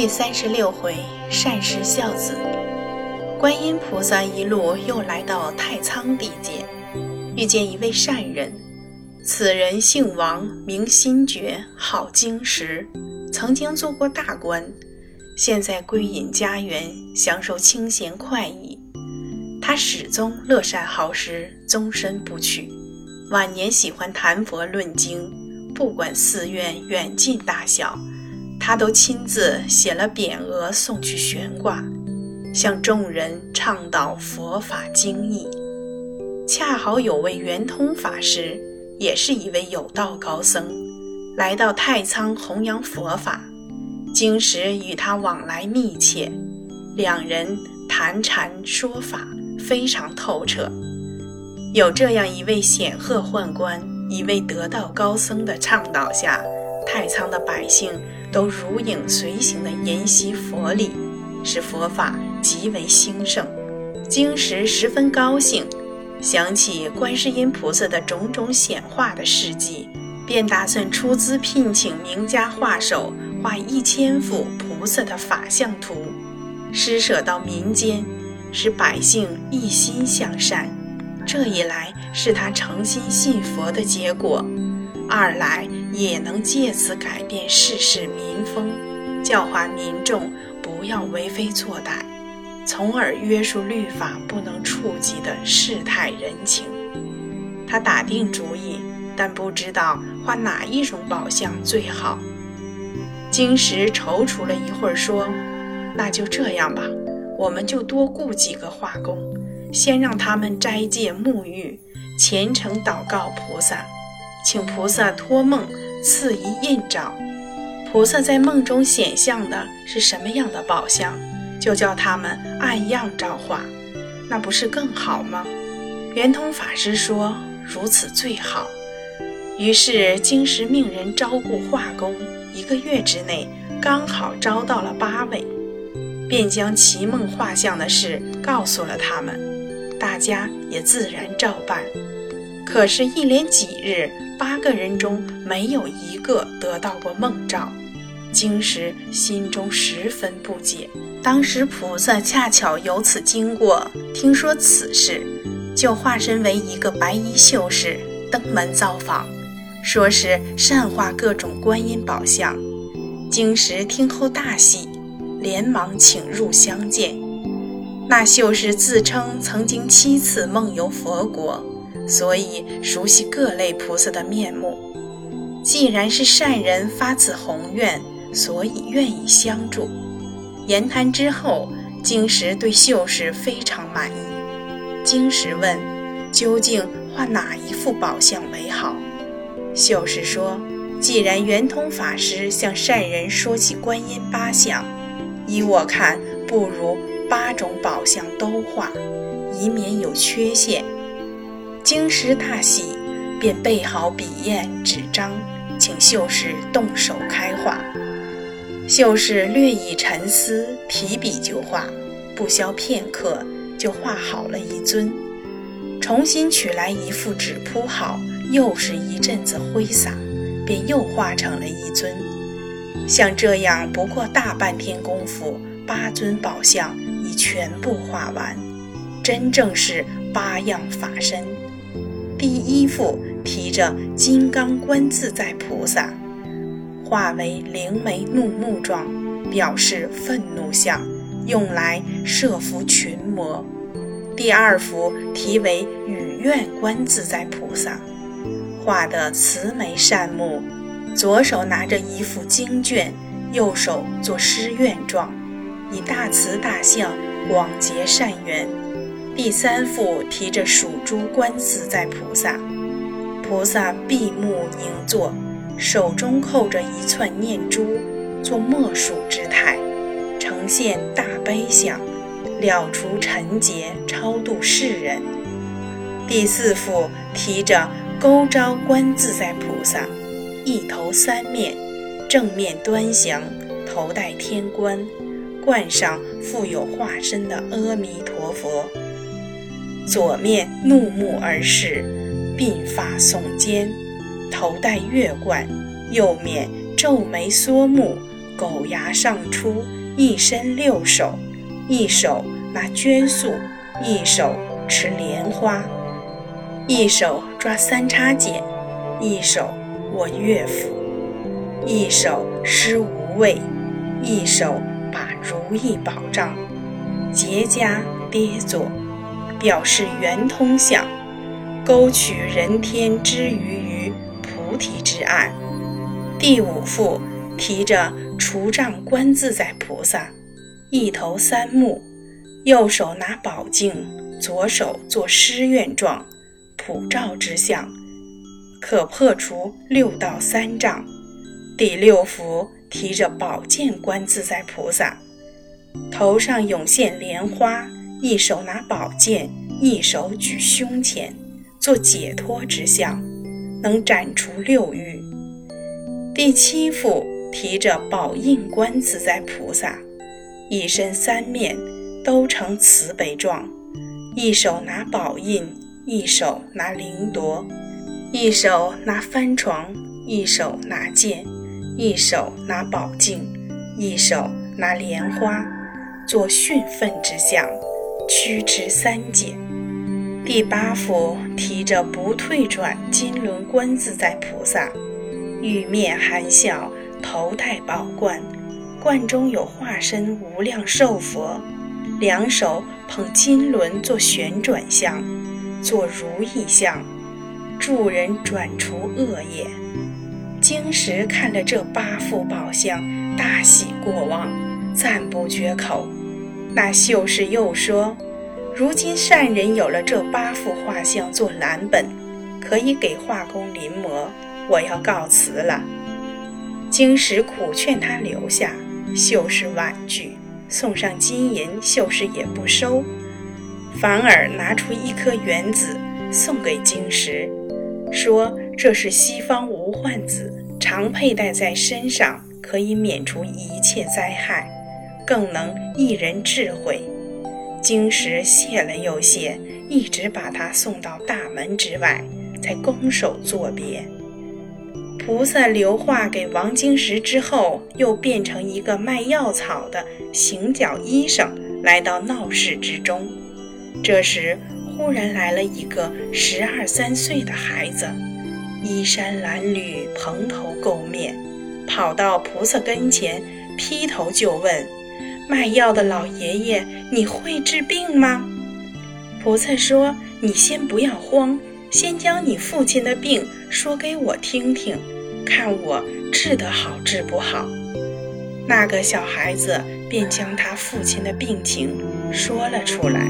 第三十六回善事孝子，观音菩萨一路又来到太仓地界，遇见一位善人。此人姓王，名心觉，号经石，曾经做过大官，现在归隐家园，享受清闲快意。他始终乐善好施，终身不娶。晚年喜欢谈佛论经，不管寺院远近大小。他都亲自写了匾额送去悬挂，向众人倡导佛法经义。恰好有位圆通法师，也是一位有道高僧，来到太仓弘扬佛法。经时与他往来密切，两人谈禅说法非常透彻。有这样一位显赫宦官，一位得道高僧的倡导下，太仓的百姓。都如影随形地研习佛理，使佛法极为兴盛。经时十分高兴，想起观世音菩萨的种种显化的事迹，便打算出资聘请名家画手画一千幅菩萨的法相图，施舍到民间，使百姓一心向善。这一来是他诚心信佛的结果。二来也能借此改变世事民风，教化民众不要为非作歹，从而约束律法不能触及的世态人情。他打定主意，但不知道画哪一种宝相最好。金石踌躇了一会儿，说：“那就这样吧，我们就多雇几个画工，先让他们斋戒沐浴，虔诚祷告菩萨。”请菩萨托梦赐一印照，菩萨在梦中显像的是什么样的宝相，就叫他们按样照画，那不是更好吗？圆通法师说：“如此最好。”于是经时命人招雇画工，一个月之内刚好招到了八位，便将奇梦画像的事告诉了他们，大家也自然照办。可是，一连几日。八个人中没有一个得到过梦兆，经时心中十分不解。当时菩萨恰巧由此经过，听说此事，就化身为一个白衣秀士登门造访，说是善画各种观音宝像。经时听后大喜，连忙请入相见。那秀士自称曾经七次梦游佛国。所以熟悉各类菩萨的面目。既然是善人发此宏愿，所以愿意相助。言谈之后，经石对秀士非常满意。经石问：“究竟画哪一幅宝相为好？”秀士说：“既然圆通法师向善人说起观音八相，依我看，不如八种宝相都画，以免有缺陷。”京师大喜，便备好笔砚纸张，请秀士动手开画。秀士略一沉思，提笔就画，不消片刻，就画好了一尊。重新取来一副纸铺好，又是一阵子挥洒，便又画成了一尊。像这样不过大半天功夫，八尊宝像已全部画完，真正是八样法身。第一幅提着金刚观自在菩萨，画为灵眉怒目状，表示愤怒相，用来摄伏群魔。第二幅题为雨愿观自在菩萨，画的慈眉善目，左手拿着一副经卷，右手做施愿状，以大慈大相，广结善缘。第三幅提着属珠观自在菩萨，菩萨闭目凝坐，手中扣着一串念珠，做默数之态，呈现大悲相，了除尘劫，超度世人。第四幅提着勾招观自在菩萨，一头三面，正面端详，头戴天冠，冠上附有化身的阿弥陀佛。左面怒目而视，鬓发耸肩，头戴月冠；右面皱眉缩目，狗牙上出，一伸六手，一手拿绢素，一手持莲花，一手抓三叉戟，一手握乐府，一手施无畏，一手把如意宝杖，结跏跌坐，表示圆通相，勾取人天之余于菩提之岸。第五幅提着除障观自在菩萨，一头三目，右手拿宝镜，左手做施愿状，普照之相，可破除六道三障。第六幅提着宝剑观自在菩萨，头上涌现莲花，一手拿宝剑，一手举胸前，做解脱之相，能斩除六欲。第七幅提着宝印观自在菩萨，一身三面都呈慈悲状，一手拿宝印，一手拿灵铎，一手拿幡床，一手拿剑，一手拿宝镜，一手拿莲花，做训奋之相，驱驰三界。第八幅提着不退转金轮观自在菩萨。玉面含笑，头戴宝冠，冠中有化身无量寿佛，两手捧金轮做旋转相，做如意相，助人转除恶业。经石看了这八幅宝相，大喜过望，赞不绝口。那秀士又说：“如今善人有了这八幅画像做蓝本，可以给画工临摹。”我要告辞了。经石苦劝他留下，秀士婉拒，送上金银，秀士也不收，反而拿出一颗原子送给经石，说这是西方无患子，常佩戴在身上，可以免除一切灾害，更能益人智慧。经石谢了又谢，一直把他送到大门之外，才拱手作别。菩萨留话给王经石之后，又变成一个卖药草的行脚医生，来到闹市之中。这时，忽然来了一个十二三岁的孩子，衣衫褴褛，蓬头垢面，跑到菩萨跟前，劈头就问：“卖药的老爷爷，你会治病吗？”菩萨说：“你先不要慌，先将你父亲的病说给我听听。”看我治得好治不好，那个小孩子便将他父亲的病情说了出来。